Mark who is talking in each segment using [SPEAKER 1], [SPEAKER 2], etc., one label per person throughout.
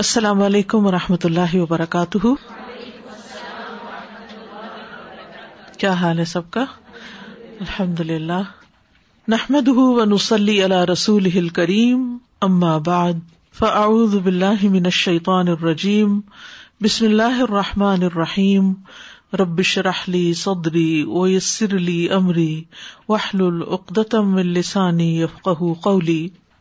[SPEAKER 1] السلام علیکم و رحمۃ اللہ وبرکاتہ کیا حال ہے سب کا الحمد للہ نحمد رسول من فعدان الرجیم بسم اللہ الرحمٰن الرحیم ربش رحلی صدری راہلی سودری اویسر علی عمری واہلسانی قولی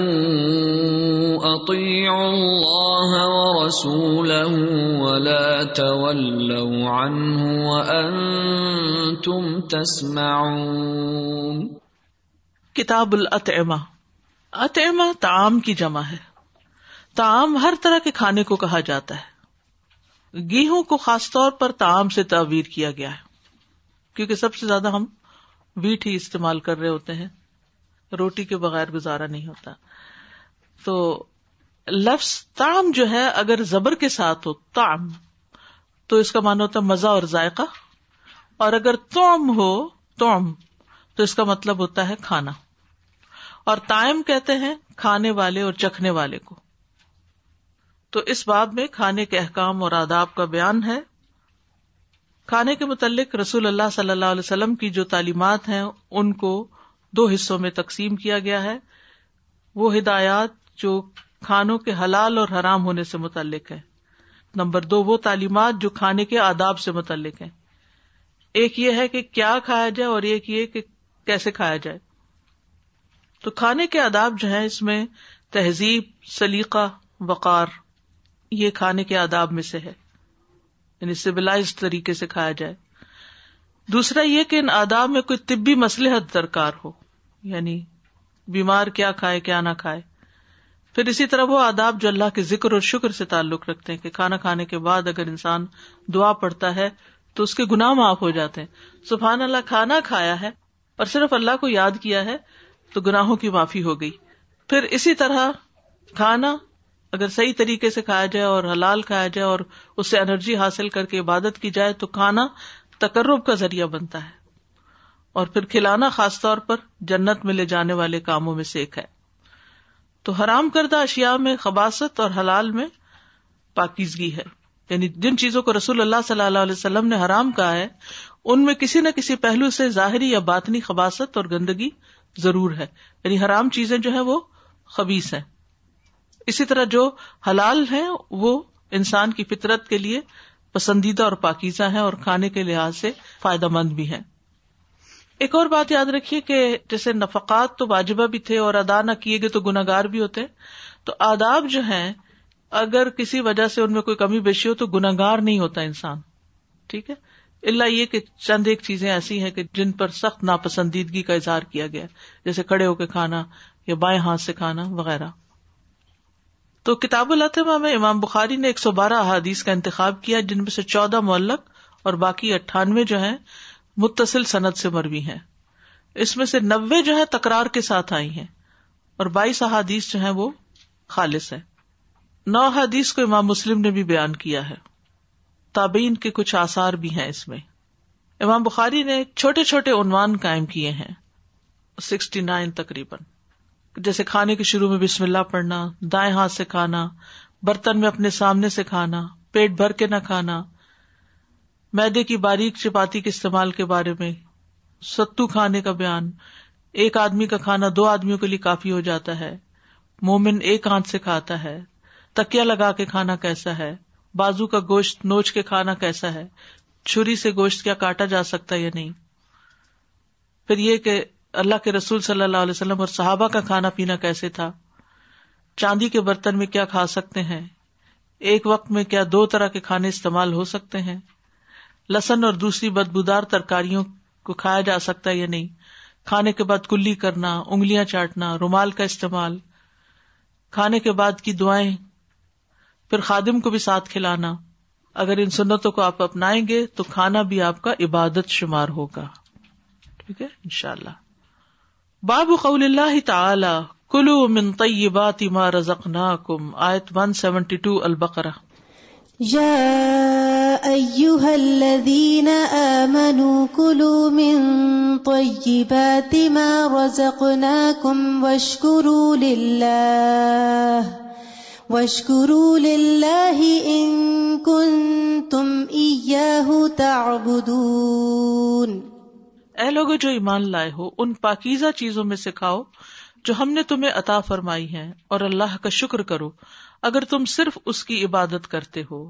[SPEAKER 2] تم تسم
[SPEAKER 1] کتاب الطحما اطحما تعام کی جمع ہے تعام ہر طرح کے کھانے کو کہا جاتا ہے گیہوں کو خاص طور پر تعام سے تعویر کیا گیا ہے کیونکہ سب سے زیادہ ہم ویٹ ہی استعمال کر رہے ہوتے ہیں روٹی کے بغیر گزارا نہیں ہوتا تو لفظ تام جو ہے اگر زبر کے ساتھ ہو تام تو اس کا مانا ہوتا ہے مزہ اور ذائقہ اور اگر توم ہو توم تو اس کا مطلب ہوتا ہے کھانا اور تائم کہتے ہیں کھانے والے اور چکھنے والے کو تو اس بات میں کھانے کے احکام اور آداب کا بیان ہے کھانے کے متعلق رسول اللہ صلی اللہ علیہ وسلم کی جو تعلیمات ہیں ان کو دو حصوں میں تقسیم کیا گیا ہے وہ ہدایات جو کھانوں کے حلال اور حرام ہونے سے متعلق ہے نمبر دو وہ تعلیمات جو کھانے کے آداب سے متعلق ہے ایک یہ ہے کہ کیا کھایا جائے اور ایک یہ کہ کیسے کھایا جائے تو کھانے کے آداب جو ہیں اس میں تہذیب سلیقہ وقار یہ کھانے کے آداب میں سے ہے یعنی سولہ طریقے سے کھایا جائے دوسرا یہ کہ ان آداب میں کوئی طبی مسلحت درکار ہو یعنی بیمار کیا کھائے کیا نہ کھائے پھر اسی طرح وہ آداب جو اللہ کے ذکر اور شکر سے تعلق رکھتے ہیں کہ کھانا کھانے کے بعد اگر انسان دعا پڑتا ہے تو اس کے گناہ معاف ہو جاتے ہیں سبحان اللہ کھانا کھایا ہے اور صرف اللہ کو یاد کیا ہے تو گناہوں کی معافی ہو گئی پھر اسی طرح کھانا اگر صحیح طریقے سے کھایا جائے اور حلال کھایا جائے اور اس سے انرجی حاصل کر کے عبادت کی جائے تو کھانا تقرب کا ذریعہ بنتا ہے اور پھر کھلانا خاص طور پر جنت میں لے جانے والے کاموں میں سے ایک ہے تو حرام کردہ اشیاء میں خباصت اور حلال میں پاکیزگی ہے یعنی جن چیزوں کو رسول اللہ صلی اللہ علیہ وسلم نے حرام کہا ہے ان میں کسی نہ کسی پہلو سے ظاہری یا باطنی خباصت اور گندگی ضرور ہے یعنی حرام چیزیں جو ہے وہ خبیص ہیں اسی طرح جو حلال ہیں وہ انسان کی فطرت کے لیے پسندیدہ اور پاکیزہ ہیں اور کھانے کے لحاظ سے فائدہ مند بھی ہیں ایک اور بات یاد رکھیے کہ جیسے نفقات تو واجبہ بھی تھے اور ادا نہ کیے گئے تو گناگار بھی ہوتے تو آداب جو ہیں اگر کسی وجہ سے ان میں کوئی کمی بیشی ہو تو گناگار نہیں ہوتا انسان ٹھیک ہے اللہ یہ کہ چند ایک چیزیں ایسی ہیں کہ جن پر سخت ناپسندیدگی کا اظہار کیا گیا جیسے کھڑے ہو کے کھانا یا بائیں ہاتھ سے کھانا وغیرہ تو کتاب الاطما میں امام بخاری نے ایک سو بارہ احادیث کا انتخاب کیا جن میں سے چودہ معلق اور باقی اٹھانوے جو ہیں متصل صنعت سے مروی ہیں اس میں سے نبے جو ہے تکرار کے ساتھ آئی ہیں اور بائیس احادیث جو ہے وہ خالص ہے نو حدیث کو امام مسلم نے بھی بیان کیا ہے تابین کے کچھ آسار بھی ہیں اس میں امام بخاری نے چھوٹے چھوٹے عنوان قائم کیے ہیں سکسٹی نائن تقریباً جیسے کھانے کے شروع میں بسم اللہ پڑھنا دائیں ہاتھ سے کھانا برتن میں اپنے سامنے سے کھانا پیٹ بھر کے نہ کھانا میدے کی باریک چپاتی کے استعمال کے بارے میں ستو کھانے کا بیان ایک آدمی کا کھانا دو آدمیوں کے لیے کافی ہو جاتا ہے مومن ایک ہاتھ سے کھاتا ہے تکیا لگا کے کھانا کیسا ہے بازو کا گوشت نوچ کے کھانا کیسا ہے چھری سے گوشت کیا کاٹا جا سکتا یا نہیں پھر یہ کہ اللہ کے رسول صلی اللہ علیہ وسلم اور صحابہ کا کھانا پینا کیسے تھا چاندی کے برتن میں کیا کھا سکتے ہیں ایک وقت میں کیا دو طرح کے کھانے استعمال ہو سکتے ہیں لسن اور دوسری بدبودار ترکاریوں کو کھایا جا سکتا ہے یا نہیں کھانے کے بعد کلی کرنا انگلیاں چاٹنا رومال کا استعمال کھانے کے بعد کی دعائیں پھر خادم کو بھی ساتھ کھلانا اگر ان سنتوں کو آپ اپنائیں گے تو کھانا بھی آپ کا عبادت شمار ہوگا ٹھیک ہے ان شاء اللہ باب قول اللہ تعالی کلو من طیبات ما رزقناکم آیت 172 البقرہ
[SPEAKER 3] یا الذين كلوا من طيبات ما رزقناكم واشكروا واشكروا لله لله کلو كنتم تم تعبدون
[SPEAKER 1] اے لوگو جو ایمان لائے ہو ان پاکیزہ چیزوں میں سکھاؤ جو ہم نے تمہیں عطا فرمائی ہیں اور اللہ کا شکر کرو اگر تم صرف اس کی عبادت کرتے ہو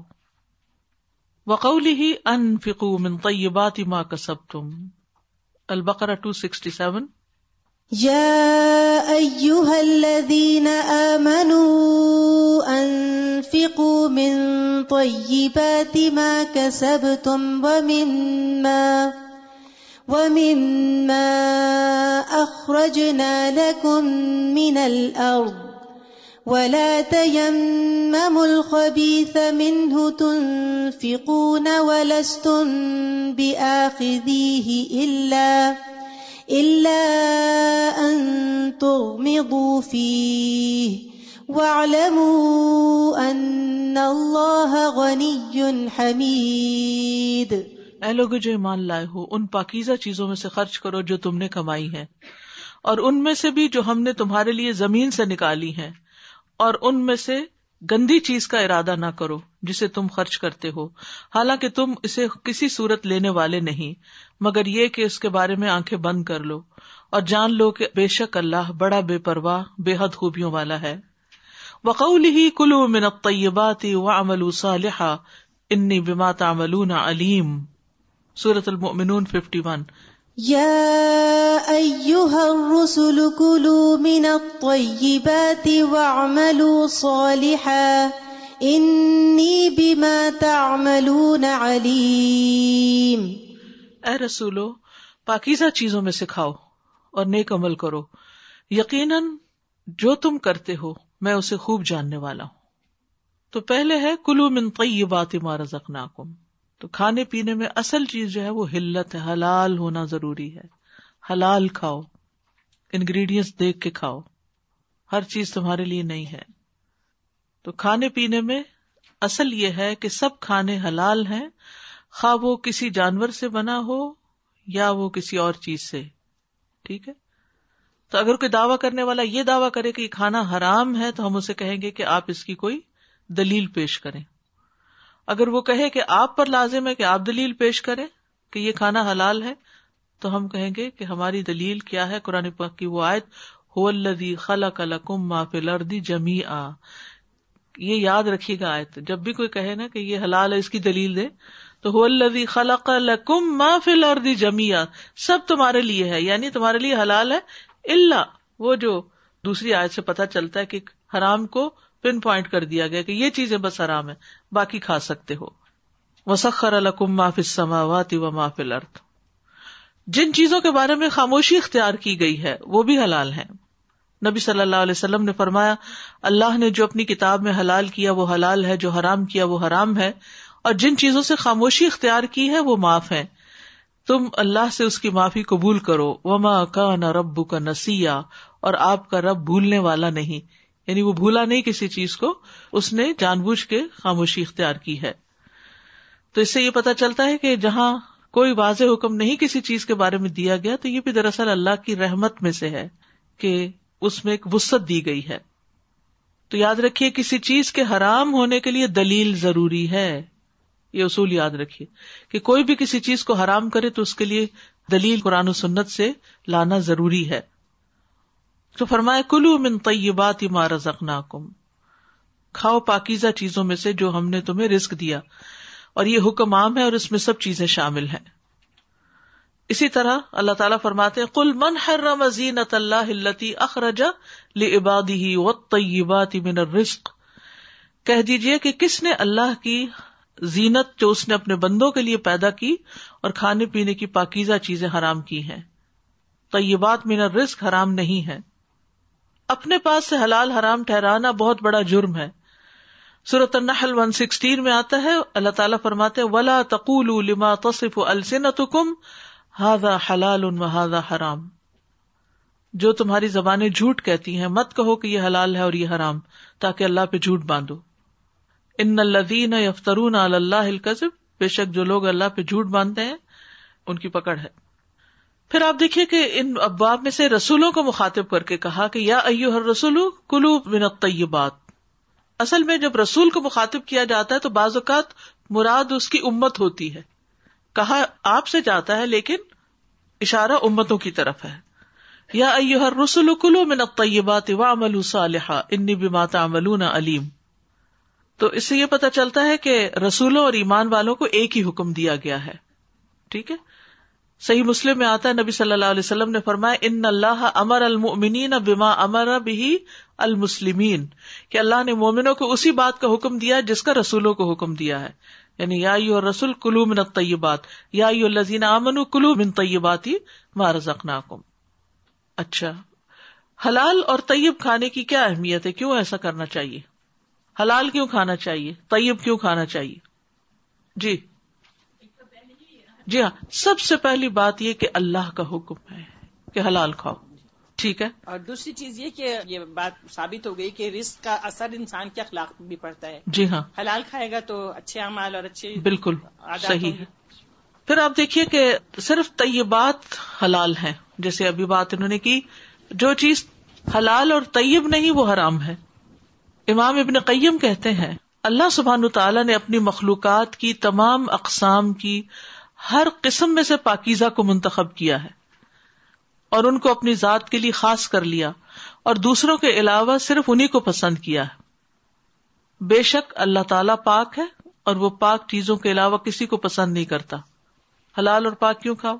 [SPEAKER 1] وقولی ہی ان فکو من طیبات ما کسب تم البقرا
[SPEAKER 3] ٹو سکسٹی سیون الذين آمنوا انفقوا من طیبات ما كسبتم ومما ومما اخرجنا لكم من الارض ولا تيمموا الخبيث منه تنفقون ولستم بآخذيه إلا إلا أن تغمضوا فيه واعلموا أن الله غني حميد
[SPEAKER 1] اے لوگ جو ایمان لائے ہو ان پاکیزہ چیزوں میں سے خرچ کرو جو تم نے کمائی ہے اور ان میں سے بھی جو ہم نے تمہارے لیے زمین سے نکالی ہیں اور ان میں سے گندی چیز کا ارادہ نہ کرو جسے تم خرچ کرتے ہو حالانکہ تم اسے کسی صورت لینے والے نہیں مگر یہ کہ اس کے بارے میں آنکھیں بند کر لو اور جان لو کہ بے شک اللہ بڑا بے پرواہ بے حد خوبیوں والا ہے وقول ہی کلو طیباتی و انی بما تعملون علیم سورت المؤمنون 51 رسولو پاکیزہ چیزوں میں سکھاؤ اور نیک عمل کرو یقیناً جو تم کرتے ہو میں اسے خوب جاننے والا ہوں تو پہلے ہے کلو من طیبات ما رزقناکم زخنا کم تو کھانے پینے میں اصل چیز جو ہے وہ ہلت ہے حلال ہونا ضروری ہے حلال کھاؤ انگریڈینٹس دیکھ کے کھاؤ ہر چیز تمہارے لیے نہیں ہے تو کھانے پینے میں اصل یہ ہے کہ سب کھانے حلال ہیں خواہ وہ کسی جانور سے بنا ہو یا وہ کسی اور چیز سے ٹھیک ہے تو اگر کوئی دعوی کرنے والا یہ دعوی کرے کہ یہ کھانا حرام ہے تو ہم اسے کہیں گے کہ آپ اس کی کوئی دلیل پیش کریں اگر وہ کہے کہ آپ پر لازم ہے کہ آپ دلیل پیش کریں کہ یہ کھانا حلال ہے تو ہم کہیں گے کہ ہماری دلیل کیا ہے قرآن پاک کی وہ آیت ہو الدی خلا کل کم ما فل جمی آ یہ یاد رکھیے گا آیت جب بھی کوئی کہے نا کہ یہ حلال ہے اس کی دلیل دے تو ہو الدی لذی کم ما جمی آ سب تمہارے لیے ہے یعنی تمہارے لیے حلال ہے اللہ وہ جو دوسری آیت سے پتا چلتا ہے کہ حرام کو پن پوائنٹ کر دیا گیا کہ یہ چیزیں بس آرام ہے باقی کھا سکتے ہو وسخر جن چیزوں کے بارے میں خاموشی اختیار کی گئی ہے وہ بھی حلال ہے نبی صلی اللہ علیہ وسلم نے فرمایا اللہ نے جو اپنی کتاب میں حلال کیا وہ حلال ہے جو حرام کیا وہ حرام ہے اور جن چیزوں سے خاموشی اختیار کی ہے وہ معاف ہے تم اللہ سے اس کی معافی قبول کرو وما کا نہ رب کا نسیا اور آپ کا رب بھولنے والا نہیں یعنی وہ بھولا نہیں کسی چیز کو اس نے جان بوجھ کے خاموشی اختیار کی ہے تو اس سے یہ پتا چلتا ہے کہ جہاں کوئی واضح حکم نہیں کسی چیز کے بارے میں دیا گیا تو یہ بھی دراصل اللہ کی رحمت میں سے ہے کہ اس میں ایک وسط دی گئی ہے تو یاد رکھیے کسی چیز کے حرام ہونے کے لیے دلیل ضروری ہے یہ اصول یاد رکھیے کہ کوئی بھی کسی چیز کو حرام کرے تو اس کے لیے دلیل قرآن و سنت سے لانا ضروری ہے تو فرمائے کلو من طیبات ما رزقناکم کھاؤ پاکیزہ چیزوں میں سے جو ہم نے تمہیں رزق دیا اور یہ حکم عام ہے اور اس میں سب چیزیں شامل ہیں اسی طرح اللہ تعالیٰ فرماتے کل من حرم زینت اللہ اخرج اخرجا والطیبات طیبات الرزق کہہ دیجئے کہ کس نے اللہ کی زینت جو اس نے اپنے بندوں کے لیے پیدا کی اور کھانے پینے کی پاکیزہ چیزیں حرام کی ہیں طیبات من الرزق حرام نہیں ہے اپنے پاس سے حلال حرام ٹھہرانا بہت بڑا جرم ہے النحل 116 میں آتا ہے اللہ تعالیٰ فرماتے ولا لما تصف حلال حرام جو تمہاری زبانیں جھوٹ کہتی ہیں مت کہو کہ یہ حلال ہے اور یہ حرام تاکہ اللہ پہ جھوٹ باندھو ان يفترون على اللہ الكذب بے شک جو لوگ اللہ پہ جھوٹ باندھتے ہیں ان کی پکڑ ہے پھر آپ دیکھیے کہ ان ابواب میں سے رسولوں کو مخاطب کر کے کہا کہ یا ایو ہر رسول کلو الطیبات اصل میں جب رسول کو مخاطب کیا جاتا ہے تو بعض اوقات مراد اس کی امت ہوتی ہے کہا آپ سے جاتا ہے لیکن اشارہ امتوں کی طرف ہے یا ایو ہر رسول کلو من الطیبات و امل سالحا ان ماتا ملو علیم تو اس سے یہ پتہ چلتا ہے کہ رسولوں اور ایمان والوں کو ایک ہی حکم دیا گیا ہے ٹھیک ہے صحیح مسلم میں آتا ہے نبی صلی اللہ علیہ وسلم نے فرمایا ان اللہ امر بما امر اب ہی اللہ نے مومنوں کو اسی بات کا حکم دیا جس کا رسولوں کو حکم دیا ہے یعنی یا یو رسول کلو من طیبات یا یو الزین امن کلو من طیباتی ہی ضنا اچھا حلال اور طیب کھانے کی کیا اہمیت ہے کیوں ایسا کرنا چاہیے حلال کیوں کھانا چاہیے طیب کیوں کھانا چاہیے جی جی ہاں سب سے پہلی بات یہ کہ اللہ کا حکم ہے کہ حلال کھاؤ ٹھیک ہے
[SPEAKER 4] اور دوسری چیز یہ کہ یہ بات ثابت ہو گئی کہ رسک کا اثر انسان کے اخلاق بھی پڑتا ہے
[SPEAKER 1] جی ہاں
[SPEAKER 4] حلال کھائے گا تو اچھے اعمال اور اچھے
[SPEAKER 1] بالکل صحیح ہے پھر آپ دیکھیے کہ صرف طیبات حلال ہیں جیسے ابھی بات انہوں نے کی جو چیز حلال اور طیب نہیں وہ حرام ہے امام ابن قیم کہتے ہیں اللہ سبحان تعالیٰ نے اپنی مخلوقات کی تمام اقسام کی ہر قسم میں سے پاکیزہ کو منتخب کیا ہے اور ان کو اپنی ذات کے لیے خاص کر لیا اور دوسروں کے علاوہ صرف انہیں کو پسند کیا ہے بے شک اللہ تعالی پاک ہے اور وہ پاک چیزوں کے علاوہ کسی کو پسند نہیں کرتا حلال اور پاک کیوں کھاؤ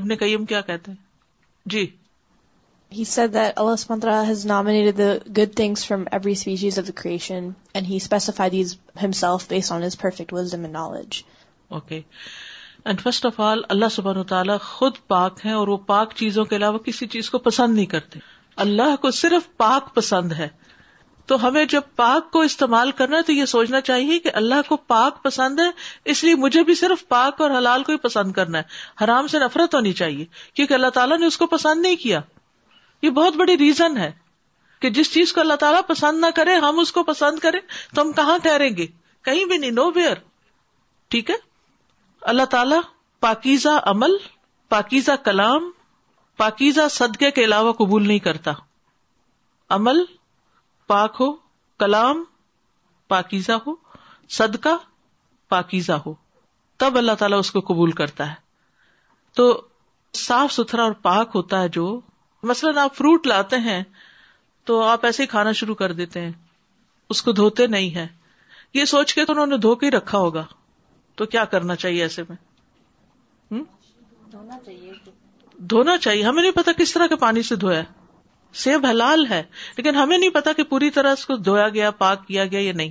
[SPEAKER 1] ابن قیم کیا کہتے ہیں جی
[SPEAKER 5] He said that Allah SWT has nominated the good things from every species of the creation and he specified these himself based on his perfect wisdom and knowledge.
[SPEAKER 1] Okay. And first of all اللہ سبحان تعالیٰ خود پاک ہے اور وہ پاک چیزوں کے علاوہ کسی چیز کو پسند نہیں کرتے اللہ کو صرف پاک پسند ہے تو ہمیں جب پاک کو استعمال کرنا ہے تو یہ سوچنا چاہیے کہ اللہ کو پاک پسند ہے اس لیے مجھے بھی صرف پاک اور حلال کو ہی پسند کرنا ہے حرام سے نفرت ہونی چاہیے کیونکہ اللہ تعالیٰ نے اس کو پسند نہیں کیا یہ بہت بڑی ریزن ہے کہ جس چیز کو اللہ تعالیٰ پسند نہ کرے ہم اس کو پسند کریں تو ہم کہاں ٹھہریں گے کہیں بھی نہیں نو ویئر ٹھیک ہے اللہ تعالیٰ پاکیزہ عمل پاکیزہ کلام پاکیزہ صدقے کے علاوہ قبول نہیں کرتا عمل پاک ہو کلام پاکیزہ ہو صدقہ پاکیزہ ہو تب اللہ تعالیٰ اس کو قبول کرتا ہے تو صاف ستھرا اور پاک ہوتا ہے جو مثلاً آپ فروٹ لاتے ہیں تو آپ ایسے ہی کھانا شروع کر دیتے ہیں اس کو دھوتے نہیں ہے یہ سوچ کے تو انہوں نے دھو کے ہی رکھا ہوگا تو کیا کرنا چاہیے ایسے میں دھونا چاہیے ہمیں نہیں پتا کس طرح کے پانی سے دھویا سیب حلال ہے لیکن ہمیں نہیں پتا کہ پوری طرح اس کو دھویا گیا پاک کیا گیا یا نہیں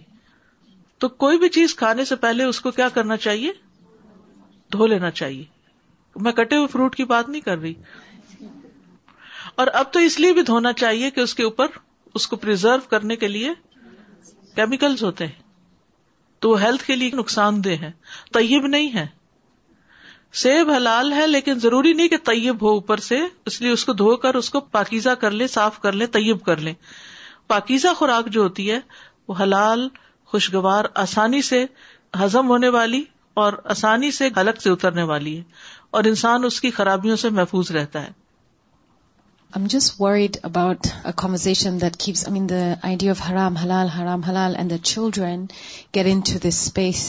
[SPEAKER 1] تو کوئی بھی چیز کھانے سے پہلے اس کو کیا کرنا چاہیے دھو لینا چاہیے میں کٹے ہوئے فروٹ کی بات نہیں کر رہی اور اب تو اس لیے بھی دھونا چاہیے کہ اس کے اوپر اس کو پرزرو کرنے کے لیے کیمیکلز ہوتے ہیں تو وہ ہیلتھ کے لیے نقصان دہ ہے طیب نہیں ہے سیب حلال ہے لیکن ضروری نہیں کہ طیب ہو اوپر سے اس لیے اس کو دھو کر اس کو پاکیزہ کر لیں صاف کر لیں طیب کر لیں پاکیزہ خوراک جو ہوتی ہے وہ حلال خوشگوار آسانی سے ہزم ہونے والی اور آسانی سے حلق سے اترنے والی ہے اور انسان اس کی خرابیوں سے محفوظ رہتا ہے
[SPEAKER 6] am just worried about conversation that keeps a main the idea of ہرام ہلال حرام حلال and the children getting to this space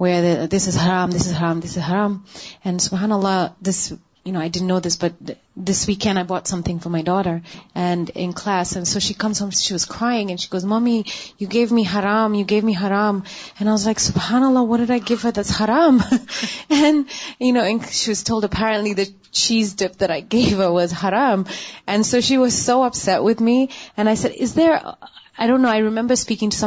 [SPEAKER 6] where this is حرام دیس اس حرام دیس اس حرام اینڈ ن I bought something for my daughter and Anas so shaming give me حرام you give me حرام labels uh,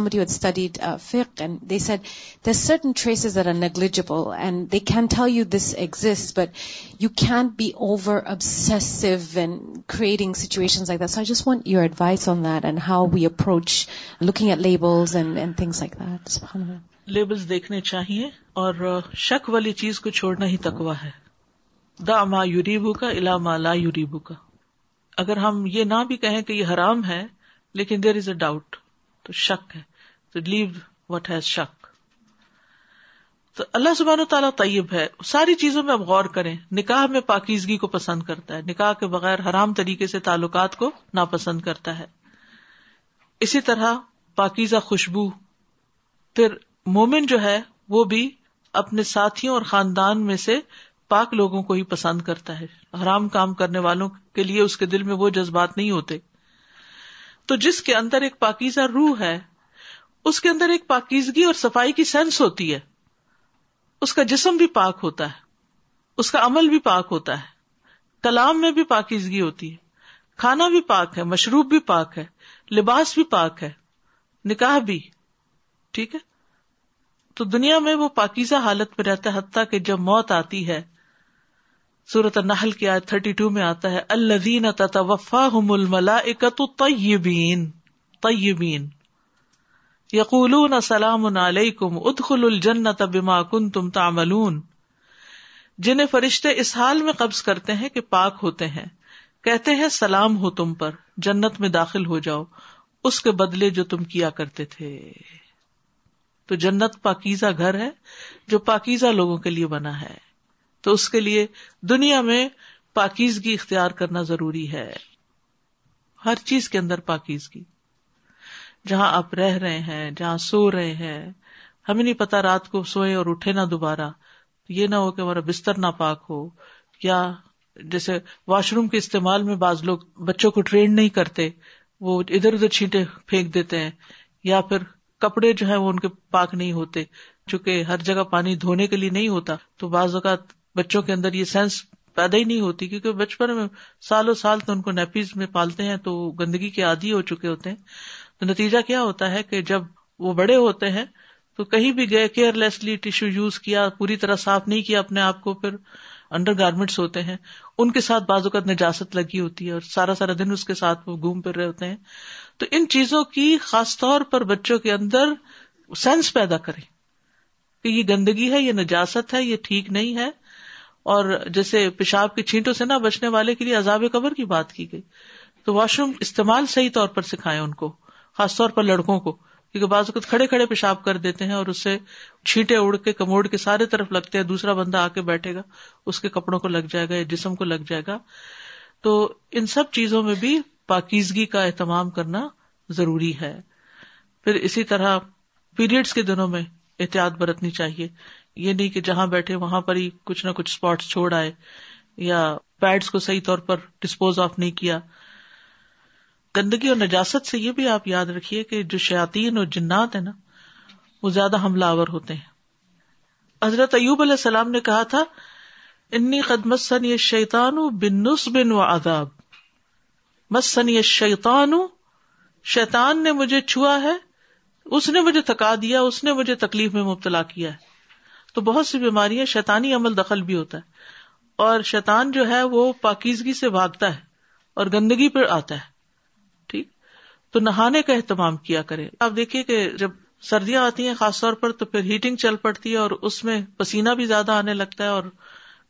[SPEAKER 1] دیکھنے چاہیے اور شک والی چیز کو چھوڑنا ہی تکوا ہے دا ما یوریبو کا الا ما لا یوریبو کا اگر ہم یہ نہ بھی کہیں کہ یہ حرام ہے لیکن دیر از اے ڈاؤٹ تو شک ہے تو تو لیو وٹ ہیز شک اللہ سبان و تعالیٰ طیب ہے ساری چیزوں میں اب غور کریں نکاح میں پاکیزگی کو پسند کرتا ہے نکاح کے بغیر حرام طریقے سے تعلقات کو ناپسند کرتا ہے اسی طرح پاکیزہ خوشبو پھر مومن جو ہے وہ بھی اپنے ساتھیوں اور خاندان میں سے پاک لوگوں کو ہی پسند کرتا ہے حرام کام کرنے والوں کے لیے اس کے دل میں وہ جذبات نہیں ہوتے تو جس کے اندر ایک پاکیزہ روح ہے اس کے اندر ایک پاکیزگی اور صفائی کی سینس ہوتی ہے اس کا جسم بھی پاک ہوتا ہے اس کا عمل بھی پاک ہوتا ہے کلام میں بھی پاکیزگی ہوتی ہے کھانا بھی پاک ہے مشروب بھی پاک ہے لباس بھی پاک ہے نکاح بھی ٹھیک ہے تو دنیا میں وہ پاکیزہ حالت میں رہتا ہے حتیٰ کہ جب موت آتی ہے سورت نحل کی آئے تھرٹی ٹو میں آتا ہے طیبین سلام علیکم ادخل تما کن تم تامل جنہیں فرشتے اس حال میں قبض کرتے ہیں کہ پاک ہوتے ہیں کہتے ہیں سلام ہو تم پر جنت میں داخل ہو جاؤ اس کے بدلے جو تم کیا کرتے تھے تو جنت پاکیزہ گھر ہے جو پاکیزہ لوگوں کے لیے بنا ہے تو اس کے لیے دنیا میں پاکیزگی اختیار کرنا ضروری ہے ہر چیز کے اندر پاکیزگی جہاں آپ رہ رہے ہیں جہاں سو رہے ہیں ہمیں نہیں پتا رات کو سوئے اور اٹھے نہ دوبارہ یہ نہ ہو کہ ہمارا بستر نہ پاک ہو یا جیسے واش روم کے استعمال میں بعض لوگ بچوں کو ٹرینڈ نہیں کرتے وہ ادھر ادھر چھینٹے پھینک دیتے ہیں یا پھر کپڑے جو ہے وہ ان کے پاک نہیں ہوتے چونکہ ہر جگہ پانی دھونے کے لیے نہیں ہوتا تو بعض اوقات بچوں کے اندر یہ سینس پیدا ہی نہیں ہوتی کیونکہ بچپن میں سالوں سال تو ان کو نیپیز میں پالتے ہیں تو گندگی کے عادی ہو چکے ہوتے ہیں تو نتیجہ کیا ہوتا ہے کہ جب وہ بڑے ہوتے ہیں تو کہیں بھی گئے کیئر لیسلی ٹیشو یوز کیا پوری طرح صاف نہیں کیا اپنے آپ کو پھر انڈر گارمنٹس ہوتے ہیں ان کے ساتھ بعض اوقات نجاست لگی ہوتی ہے اور سارا سارا دن اس کے ساتھ وہ گھوم پھر رہے ہوتے ہیں تو ان چیزوں کی خاص طور پر بچوں کے اندر سینس پیدا کریں کہ یہ گندگی ہے یہ نجاست ہے یہ ٹھیک نہیں ہے اور جیسے پیشاب کی چھینٹوں سے نا بچنے والے کے لیے عذاب قبر کی بات کی گئی تو واش روم استعمال صحیح طور پر سکھائے ان کو خاص طور پر لڑکوں کو کیونکہ بعض اوقات کھڑے کھڑے پیشاب کر دیتے ہیں اور اس سے چھینٹے اڑ کے کموڑ کے سارے طرف لگتے ہیں دوسرا بندہ آ کے بیٹھے گا اس کے کپڑوں کو لگ جائے گا یا جسم کو لگ جائے گا تو ان سب چیزوں میں بھی پاکیزگی کا اہتمام کرنا ضروری ہے پھر اسی طرح پیریڈس کے دنوں میں احتیاط برتنی چاہیے یہ نہیں کہ جہاں بیٹھے وہاں پر ہی کچھ نہ کچھ اسپاٹس چھوڑ آئے یا پیڈس کو صحیح طور پر ڈسپوز آف نہیں کیا گندگی اور نجاست سے یہ بھی آپ یاد رکھیے کہ جو شیاتین اور جنات ہے نا وہ زیادہ حملہ آور ہوتے ہیں حضرت ایوب علیہ السلام نے کہا تھا انی خدم سن شیتانس بن و آداب مسن شیتان شیتان نے مجھے چھوا ہے اس نے مجھے تھکا دیا اس نے مجھے تکلیف میں مبتلا کیا ہے تو بہت سی بیماریاں شیتانی عمل دخل بھی ہوتا ہے اور شیتان جو ہے وہ پاکیزگی سے بھاگتا ہے اور گندگی پہ آتا ہے ٹھیک تو نہانے کا اہتمام کیا کرے آپ دیکھیے کہ جب سردیاں آتی ہیں خاص طور پر تو پھر ہیٹنگ چل پڑتی ہے اور اس میں پسینہ بھی زیادہ آنے لگتا ہے اور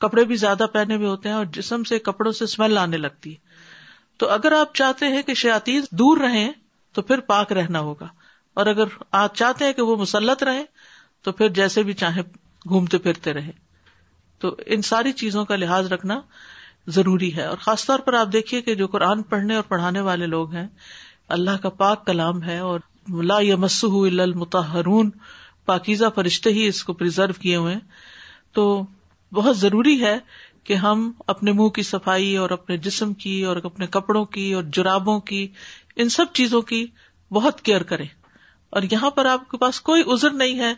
[SPEAKER 1] کپڑے بھی زیادہ پہنے ہوئے ہوتے ہیں اور جسم سے کپڑوں سے اسمیل آنے لگتی ہے تو اگر آپ چاہتے ہیں کہ شیاتیز دور رہیں تو پھر پاک رہنا ہوگا اور اگر آپ چاہتے ہیں کہ وہ مسلط رہے تو پھر جیسے بھی چاہیں گھومتے پھرتے رہے تو ان ساری چیزوں کا لحاظ رکھنا ضروری ہے اور خاص طور پر آپ دیکھیے کہ جو قرآن پڑھنے اور پڑھانے والے لوگ ہیں اللہ کا پاک کلام ہے اور لا یا المتحرون پاکیزہ فرشتے ہی اس کو پرزرو کیے ہوئے تو بہت ضروری ہے کہ ہم اپنے منہ کی صفائی اور اپنے جسم کی اور اپنے کپڑوں کی اور جرابوں کی ان سب چیزوں کی بہت کیئر کریں اور یہاں پر آپ کے پاس کوئی عذر نہیں ہے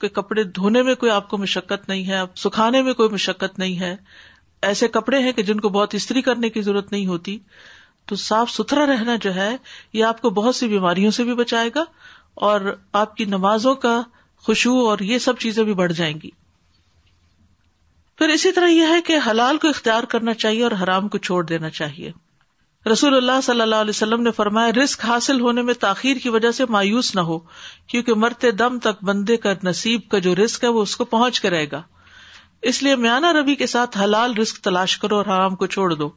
[SPEAKER 1] کہ کپڑے دھونے میں کوئی آپ کو مشقت نہیں ہے سکھانے میں کوئی مشقت نہیں ہے ایسے کپڑے ہیں کہ جن کو بہت استری کرنے کی ضرورت نہیں ہوتی تو صاف ستھرا رہنا جو ہے یہ آپ کو بہت سی بیماریوں سے بھی بچائے گا اور آپ کی نمازوں کا خوشبو اور یہ سب چیزیں بھی بڑھ جائیں گی پھر اسی طرح یہ ہے کہ حلال کو اختیار کرنا چاہیے اور حرام کو چھوڑ دینا چاہیے رسول اللہ صلی اللہ علیہ وسلم نے فرمایا رسک حاصل ہونے میں تاخیر کی وجہ سے مایوس نہ ہو کیونکہ مرتے دم تک بندے کا نصیب کا جو رسک ہے وہ اس کو پہنچ رہے گا اس لیے میانہ ربی کے ساتھ حلال رسک تلاش کرو اور حرام کو چھوڑ دو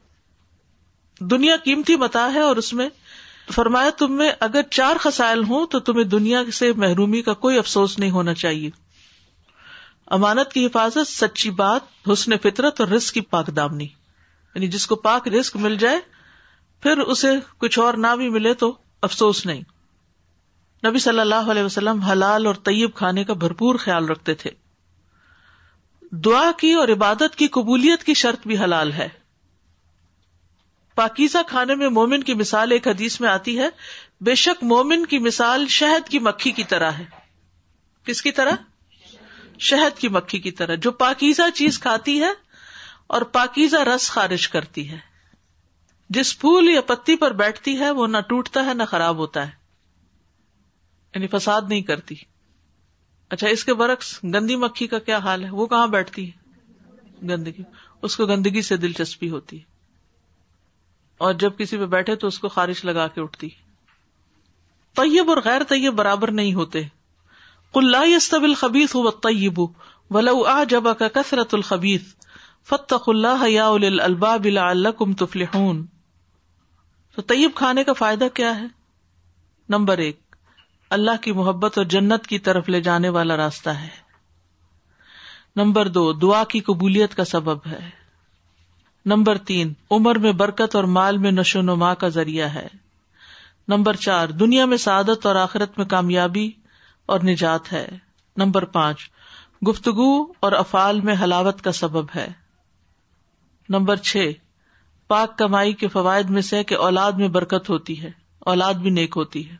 [SPEAKER 1] دنیا قیمتی بتا ہے اور اس میں فرمایا تم میں اگر چار خسائل ہوں تو تمہیں دنیا سے محرومی کا کوئی افسوس نہیں ہونا چاہیے امانت کی حفاظت سچی بات حسن فطرت اور رسک کی پاک دامنی یعنی جس کو پاک رسک مل جائے پھر اسے کچھ اور نہ بھی ملے تو افسوس نہیں نبی صلی اللہ علیہ وسلم حلال اور طیب کھانے کا بھرپور خیال رکھتے تھے دعا کی اور عبادت کی قبولیت کی شرط بھی حلال ہے پاکیزہ کھانے میں مومن کی مثال ایک حدیث میں آتی ہے بے شک مومن کی مثال شہد کی مکھی کی طرح ہے کس کی طرح شہد کی مکھی کی طرح جو پاکیزہ چیز کھاتی ہے اور پاکیزہ رس خارج کرتی ہے جس پھول یا پتی پر بیٹھتی ہے وہ نہ ٹوٹتا ہے نہ خراب ہوتا ہے یعنی فساد نہیں کرتی اچھا اس کے برعکس گندی مکھی کا کیا حال ہے وہ کہاں بیٹھتی ہے گندگی اس کو گندگی سے دلچسپی ہوتی ہے اور جب کسی پہ بیٹھے تو اس کو خارش لگا کے اٹھتی طیب اور غیر طیب برابر نہیں ہوتے کلب الخبیس طیبو بھلا اجا کا کسرت الخبیس فتح الالباب بلا تفلحون تو طیب کھانے کا فائدہ کیا ہے نمبر ایک اللہ کی محبت اور جنت کی طرف لے جانے والا راستہ ہے نمبر دو دعا کی قبولیت کا سبب ہے نمبر تین عمر میں برکت اور مال میں نشو نما کا ذریعہ ہے نمبر چار دنیا میں سعادت اور آخرت میں کامیابی اور نجات ہے نمبر پانچ گفتگو اور افعال میں حلاوت کا سبب ہے نمبر چھ پاک کمائی کے فوائد میں سے کہ اولاد میں برکت ہوتی ہے اولاد بھی نیک ہوتی ہے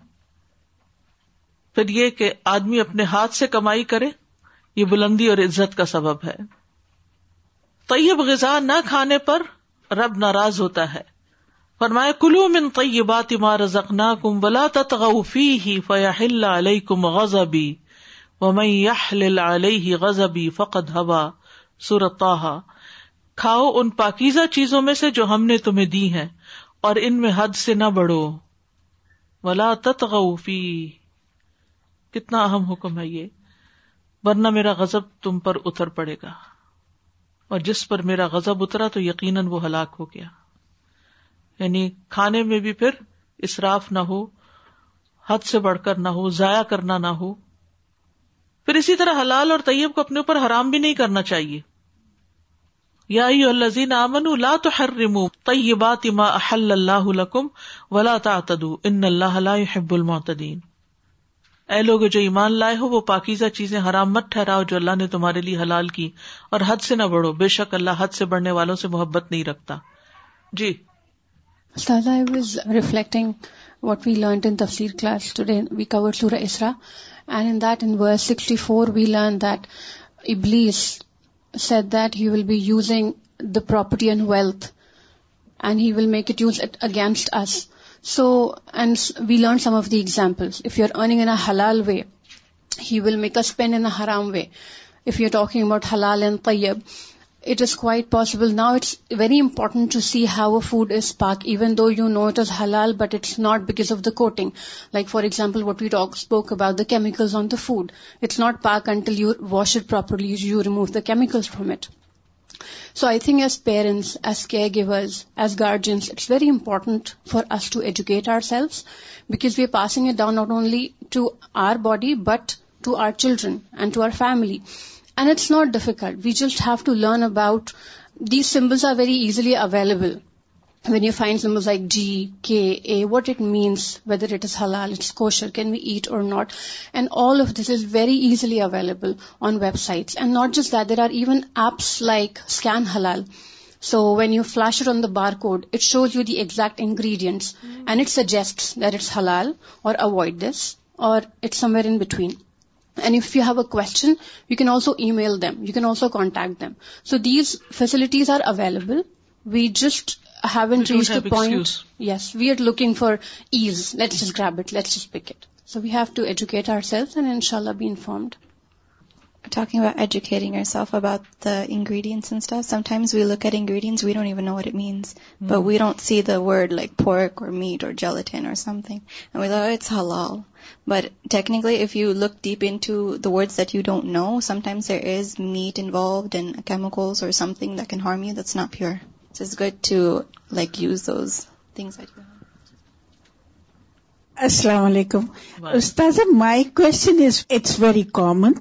[SPEAKER 1] پھر یہ کہ آدمی اپنے ہاتھ سے کمائی کرے یہ بلندی اور عزت کا سبب ہے طیب غذا نہ کھانے پر رب ناراض ہوتا ہے فرمایا کلو من طیبات ما رزقناکم ولا فیہ فیحل علیکم غضبی ومن یحلل علیہ غضبی فقد ہوا سورت کھاؤ ان پاکیزہ چیزوں میں سے جو ہم نے تمہیں دی ہیں اور ان میں حد سے نہ بڑھو ولا تتغوفی کتنا اہم حکم ہے یہ ورنہ میرا غزب تم پر اتر پڑے گا اور جس پر میرا غزب اترا تو یقیناً وہ ہلاک ہو گیا یعنی کھانے میں بھی پھر اصراف نہ ہو حد سے بڑھ کر نہ ہو ضائع کرنا نہ ہو پھر اسی طرح حلال اور طیب کو اپنے اوپر حرام بھی نہیں کرنا چاہیے یا ایو اللذین آمنوا لا تحرموا طیبات ما احل اللہ لکم ولا تعتدوا ان اللہ لا يحب المعتدین اے لوگ جو ایمان لائے ہو وہ پاکیزہ چیزیں حرام مت ٹھہراؤ جو اللہ نے تمہارے لیے حلال کی اور حد سے نہ بڑھو بے شک اللہ حد سے بڑھنے والوں سے محبت نہیں رکھتا جی
[SPEAKER 7] سالا I was reflecting what we learn in تفسیر کلاس ٹوڈے وی کور سورہ اسرا and in that in verse 64 we learn that ابلیس said that he will be using the property and wealth, and he will make it use it against us. So, and we learned some of the examples. If you're earning in a halal way, he will make us spend in a haram way. If you're talking about halal and tayyib, it is quite possible. Now it's very important to see how a food is packed, even though you know it is halal, but it's not because of the coating. Like, for example, what we spoke about, the chemicals on the food. It's not packed until you wash it properly, you remove the chemicals from it. So I think as parents, as caregivers, as guardians, it's very important for us to educate ourselves, because we are passing it down not only to our body, but to our children and to our family. And it's not difficult. We just have to learn about, these symbols are very easily available. When you find symbols like G, K, A, what it means, whether it is halal, it's kosher, can we eat or not. And all of this is very easily available on websites. And not just that, there are even apps like Scan Halal. So when you flash it on the barcode, it shows you the exact ingredients hmm. and it suggests that it's halal or avoid this or it's somewhere in between. And if you have a question, you can also email them. You can also contact them. So these facilities are available. We just haven't reached the point.
[SPEAKER 1] Excuse.
[SPEAKER 7] Yes, we are looking for ease. Let's just grab it. Let's just pick it. So we have to educate ourselves and inshallah be informed.
[SPEAKER 8] Talk at you ہنگ air ساف about the ingredients we look at ingredients no it means we don't see third like pork or meat or technically if you look deep in words that you don't know sometimes is meat
[SPEAKER 9] involved انمیکلس
[SPEAKER 1] or
[SPEAKER 9] السلام علیکم استاذ my question is it's very common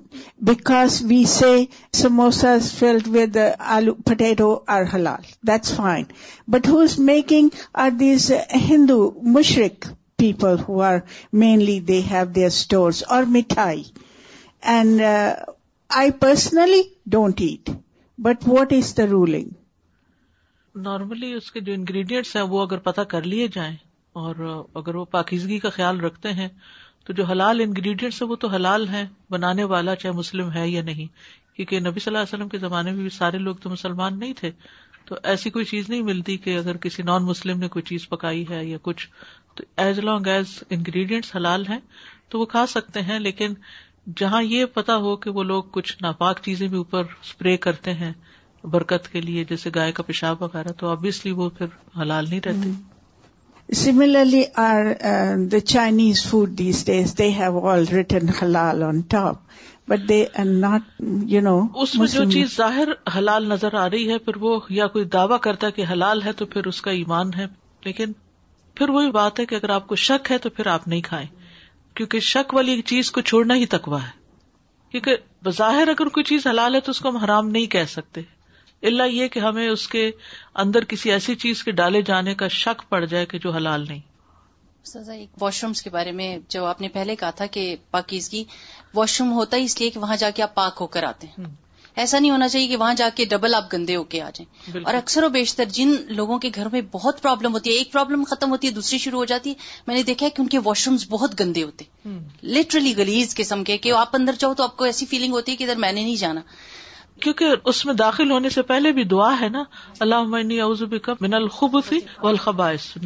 [SPEAKER 9] because we see samosa filled with aloo potato are Hilal that's fine but who is making are these Hindu مشرق people who are mainly they have their stores اور mithai and I personally don't eat but what is the rolling
[SPEAKER 1] normally اس کے جو ingredients ہیں وہ اگر پتہ کر لیے جائیں اور اگر وہ پاکیزگی کا خیال رکھتے ہیں تو جو حلال انگریڈینٹس وہ تو حلال ہیں بنانے والا چاہے مسلم ہے یا نہیں کیونکہ نبی صلی اللہ علیہ وسلم کے زمانے میں بھی سارے لوگ تو مسلمان نہیں تھے تو ایسی کوئی چیز نہیں ملتی کہ اگر کسی نان مسلم نے کوئی چیز پکائی ہے یا کچھ تو ایز لانگ ایز انگریڈینٹس حلال ہیں تو وہ کھا سکتے ہیں لیکن جہاں یہ پتا ہو کہ وہ لوگ کچھ ناپاک چیزیں بھی اوپر اسپرے کرتے ہیں برکت کے لیے جیسے گائے کا پیشاب وغیرہ تو آبیسلی وہ پھر حلال نہیں رہتے حلال نظر آ رہی ہے دعوی کرتا ہے کہ حلال ہے تو پھر اس کا ایمان ہے لیکن پھر وہی بات ہے کہ اگر آپ کو شک ہے تو پھر آپ نہیں کھائیں کیونکہ شک والی چیز کو چھوڑنا ہی تکوا ہے کیونکہ بظاہر اگر کوئی چیز حلال ہے تو اس کو ہم حرام نہیں کہہ سکتے اللہ یہ کہ ہمیں اس کے اندر کسی ایسی چیز کے ڈالے جانے کا شک پڑ جائے کہ جو حلال نہیں
[SPEAKER 10] سزا ایک واش رومس کے بارے میں جو آپ نے پہلے کہا تھا کہ پاکیزگی واش روم ہوتا ہے اس لیے کہ وہاں جا کے آپ پاک ہو کر آتے ہیں ایسا نہیں ہونا چاہیے کہ وہاں جا کے ڈبل آپ گندے ہو کے آ جائیں اور اکثر و بیشتر جن لوگوں کے گھر میں بہت پرابلم ہوتی ہے ایک پرابلم ختم ہوتی ہے دوسری شروع ہو جاتی ہے میں نے دیکھا کہ ان کے واش رومس بہت گندے ہوتے لٹرلی گلیز قسم کے کہ آپ اندر جاؤ تو آپ کو ایسی فیلنگ ہوتی ہے کہ ادھر میں نے نہیں جانا
[SPEAKER 1] کیونکہ اس میں داخل ہونے سے پہلے بھی دعا ہے نا اللہ من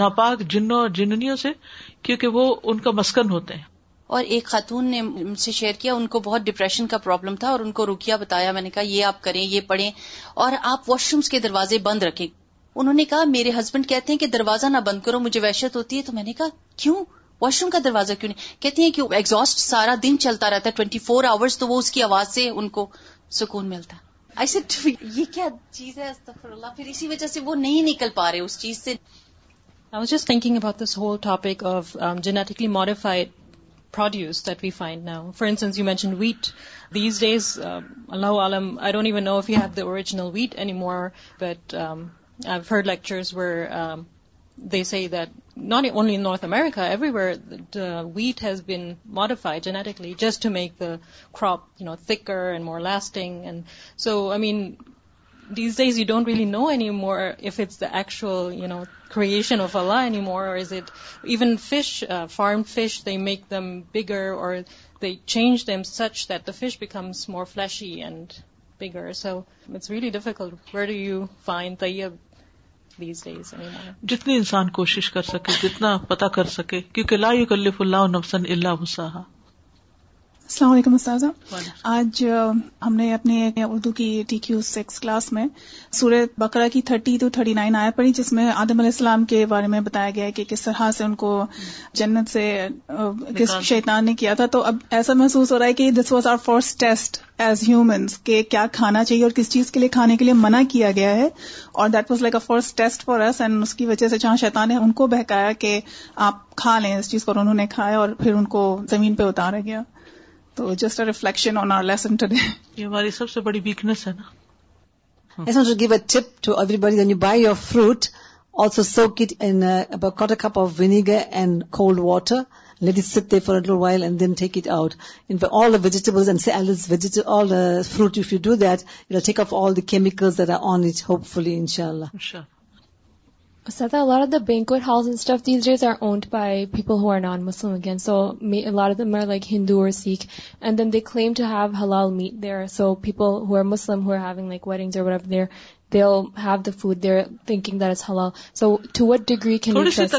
[SPEAKER 1] ناپاک جنوں اور جننیوں سے کیونکہ وہ ان کا مسکن ہوتے ہیں
[SPEAKER 10] اور ایک خاتون نے سے شیئر کیا ان کو بہت ڈپریشن کا پرابلم تھا اور ان کو روکیا بتایا میں نے کہا یہ آپ کریں یہ پڑھیں اور آپ واش رومس کے دروازے بند رکھیں انہوں نے کہا میرے ہسبینڈ کہتے ہیں کہ دروازہ نہ بند کرو مجھے وحشت ہوتی ہے تو میں نے کہا کیوں واش روم کا دروازہ کیوں نہیں کہتی ہیں کہ ایگزاسٹ سارا دن چلتا رہتا ہے ٹوینٹی فور آورس تو وہ اس کی آواز سے ان کو سکون ملتا ہے یہ کیا چیز ہے استغفر اللہ پھر اسی وجہ سے وہ نہیں نکل پا رہے اس چیز سے
[SPEAKER 11] I was just thinking about this whole topic of genetically modified produce that we find now for instance you mention wheat these days Allah Alam I don't even know if you have the original wheat any more but I heard lectures lecture they see that not only in North America, everywhere, the wheat has been modified genetically just to make the crop, thicker and more lasting. And so, these days you don't really know anymore if it's the actual, creation of Allah anymore, or is it even fish, uh, farmed fish, they make them bigger or they change them such that the fish becomes more fleshy and bigger. So it's really difficult. Where do you find tayyib
[SPEAKER 1] جتنی انسان کوشش کر سکے جتنا پتا کر سکے کیونکہ لا کلف اللہ نفسن اللہ حسا
[SPEAKER 12] السلام علیکم استاذہ آج ہم نے اپنے اردو کی ٹی کیو سکس کلاس میں سورت بکرا کی تھرٹی ٹو تھرٹی نائن آیا پڑی جس میں آدم علیہ السلام کے بارے میں بتایا گیا کہ کس طرح سے ان کو جنت سے کس شیطان نے کیا تھا تو اب ایسا محسوس ہو رہا ہے کہ this was our first test as humans کہ کیا کھانا چاہیے اور کس چیز کے لیے کھانے کے لیے منع کیا گیا ہے اور that was like a first taste for us and اس کی وجہ سے جہاں شیطان نے ان کو بہکایا کہ آپ کھا لیں اس چیز کو انہوں نے کھایا اور پھر ان کو زمین پہ اتارا گیا تو just reflection on our lesson today
[SPEAKER 1] یہ ہماری سب سے بڑی ویکنیس ہے نا
[SPEAKER 13] ایسا to give a tip to everybody when you buy your fruit also so cut in coat a cup of vinegar and cold water let it sit for a little while and then take it out in all the vegetables and sell ویجیٹ all fruit if you do that you take off all the chemicals that are on it hopefully ان شاء
[SPEAKER 1] اللہ
[SPEAKER 5] Asada, a lot of the banquet halls and stuff these days are owned by people who are non-Muslim again. So a lot of them are like Hindu or Sikh, and then they claim to have halal meat there. So people who are Muslim who are having like weddings or whatever there, they'll have the food there, thinking that it's halal. So to what degree can you trust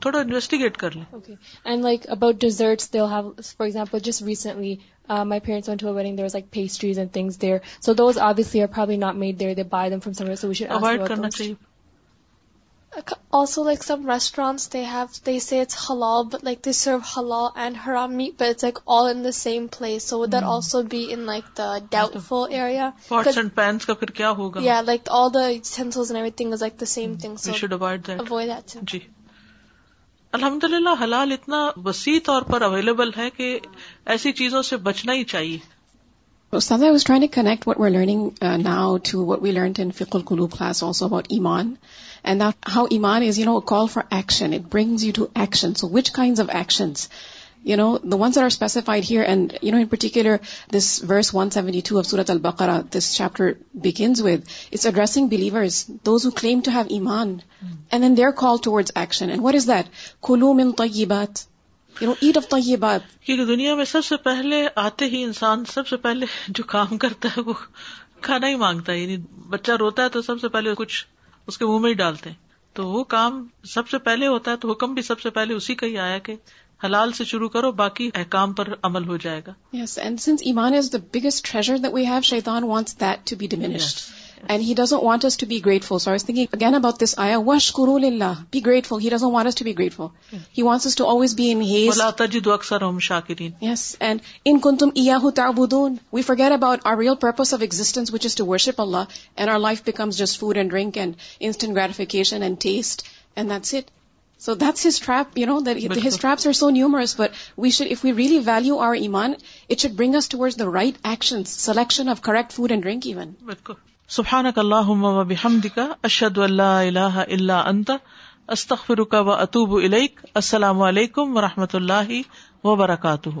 [SPEAKER 1] تھوڑا investigate کر لیں and
[SPEAKER 14] like about dessert they'll have for example
[SPEAKER 1] just
[SPEAKER 14] recently
[SPEAKER 1] same also be
[SPEAKER 14] in like for
[SPEAKER 1] جی الحمد للہ حلال اتنا وسیع طور پر available ہے کہ ایسی چیزوں سے بچنا ہی چاہیے
[SPEAKER 15] ہاؤ ایمان is you know a call for action it brings you to action so which kinds of actions you know دوسر and you know
[SPEAKER 1] particle دنیا میں سب سے پہلے آتے ہی انسان سب سے پہلے جو کام کرتا ہے وہ کھانا ہی مانگتا ہے بچہ روتا ہے تو سب سے پہلے کچھ اس کے منہ میں ہی ڈالتے تو وہ کام سب سے پہلے ہوتا ہے تو حکم بھی سب سے پہلے اسی کا ہی آیا کہ حلال سے شروع کرو باقی احکام پر عمل ہو جائے گا
[SPEAKER 15] یس اینڈ سنس ایمان is the biggest treasure that we have شیطان wants that to be diminished and he doesn't want us to be grateful so I think again about this آیا وش کرو اللہ be grateful he doesn't want us to be grateful he wants us to always
[SPEAKER 1] be in his اللہ تجد اکثر ہم شاکرین
[SPEAKER 15] yes and ان کنتم ایاہو تعبدون we forget about our real purpose of existence which is to worship Allah and our life becomes just food and drink and instant gratification and taste and that's it so his trap you but we we really
[SPEAKER 1] value our ایمان it the right action selection اشد اللہ انت استخر کا اطوب الیک السلام علیکم و رحمۃ اللہ وبرکاتہ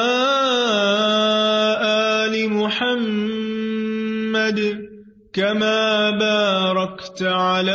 [SPEAKER 16] محمد تعالى